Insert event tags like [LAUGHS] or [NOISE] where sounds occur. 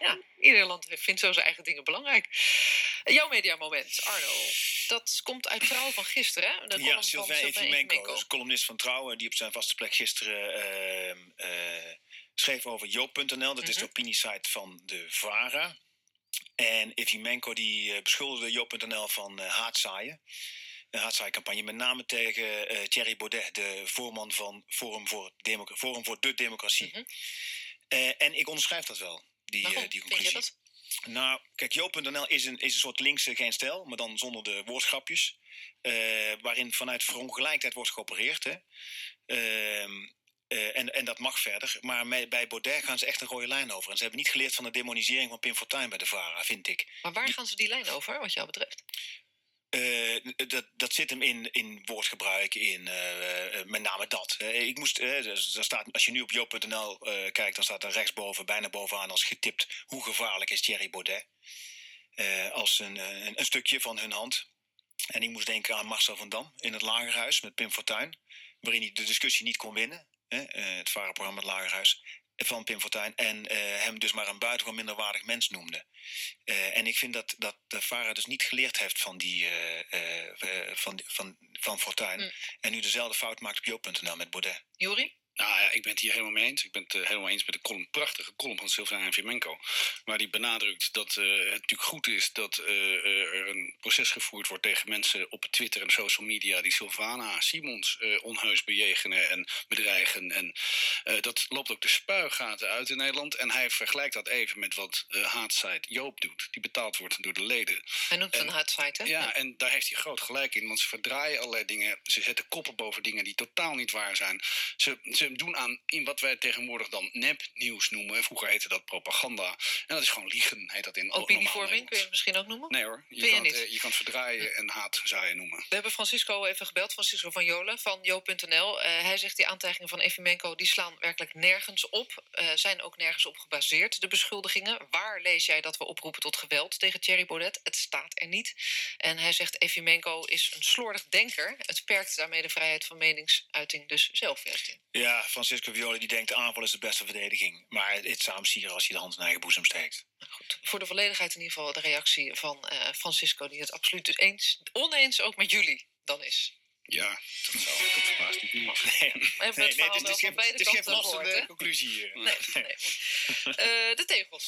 [LAUGHS] Ja, ieder land vindt zo zijn eigen dingen belangrijk. Jouw mediamoment, Arno. Dat komt uit Trouw van gisteren, hè? De Ja, Sylvain Efimenko, Efimenko. dus columnist van Trouw, die op zijn vaste plek gisteren ehm, eh, schreef over Joop.nl. Dat is de Mhm. opiniesite van de VARA. En Efimenko die eh, beschuldigde Joop.nl van eh, haatzaaien. Een haatzaaicampagne, met name tegen Thierry Baudet, de voorman van Forum voor, Democ- Forum voor de Democratie. Mhm. En ik onderschrijf dat wel, die, Waarom eh, die vind je conclusie. dat? Nou, kijk, Joop.nl is een, is een soort linkse geen stijl, maar dan zonder de woordschapjes. eh, waarin vanuit verongelijkheid wordt geopereerd. Hè. Ehm, eh, en, en dat mag verder. Maar met- bij Baudet gaan ze echt een rode lijn over. En ze hebben niet geleerd van de demonisering van Pim Fortuyn bij de VARA, vind ik. Maar waar gaan ze die lijn over, wat jou betreft? Eh, dat, dat zit hem in, in woordgebruik, in eh, eh, met name dat. Ik moest, dus staat, als je nu op joop.nl kijkt, dan staat er rechtsboven, bijna bovenaan als getipt, hoe gevaarlijk is Thierry Baudet? Als een, een, een stukje van hun hand. En ik moest denken aan Marcel van Dam in het Lagerhuis met Pim Fortuyn, waarin hij de discussie niet kon winnen. Het varenprogramma Het Lagerhuis van Pim Fortuyn. En eh, hem dus maar een buitengewoon minderwaardig mens noemde. Eh, en ik vind dat, dat de VARA dus niet geleerd heeft van, die, eh, van, van, van Fortuyn. Mm. En nu dezelfde fout maakt op joop.nl met Baudet. Juri? Nou ja, ik ben het hier helemaal mee eens. Ik ben het eh, helemaal eens met de column, prachtige column van Sylvain Fimenko. Waar die benadrukt dat eh, het natuurlijk goed is dat eh, er een proces gevoerd wordt tegen mensen op Twitter en social media die Sylvana Simons onheus bejegenen en bedreigen. En dat loopt ook de spuigaten uit in Nederland. En hij vergelijkt dat even met wat haatsite Joop doet, die betaald wordt door de leden. Hij noemt het En- een haatsite, hè? Ja, en daar heeft hij groot gelijk in. Want ze verdraaien allerlei dingen. Ze zetten koppen boven dingen die totaal niet waar zijn. Ze, ze doen aan in wat wij tegenwoordig dan nepnieuws noemen. Vroeger heette dat propaganda. En dat is gewoon liegen, heet dat in normaal Opinievorming, kun je het misschien ook noemen? Nee hoor, je kan, het, niet? eh, je kan het verdraaien en haatzaaien noemen. We hebben Francisco even gebeld, Francisco van Jolen van Jo.nl. Eh, hij zegt die aantijgingen van Efimenko die slaan werkelijk nergens op. eh, zijn ook nergens op gebaseerd, de beschuldigingen. Waar lees jij dat we oproepen tot geweld tegen Thierry Baudet? Het staat er niet. En hij zegt Efimenko is een slordig denker. Het perkt daarmee de vrijheid van meningsuiting dus zelf juist in. Ja, Francisco Violi die denkt aanval is de beste verdediging. Maar het zou hem sieren als hij de hand in eigen boezem steekt. Goed, voor de volledigheid in ieder geval de reactie van eh, Francisco... die het absoluut dus eens, oneens ook met jullie dan is. Ja, dat, zou, dat verbaast niet niemand. Nee, het nee, verhaal het is geen, het is geen gehoord, conclusie hier. Nee, nee. [LAUGHS] Eh, de tegels.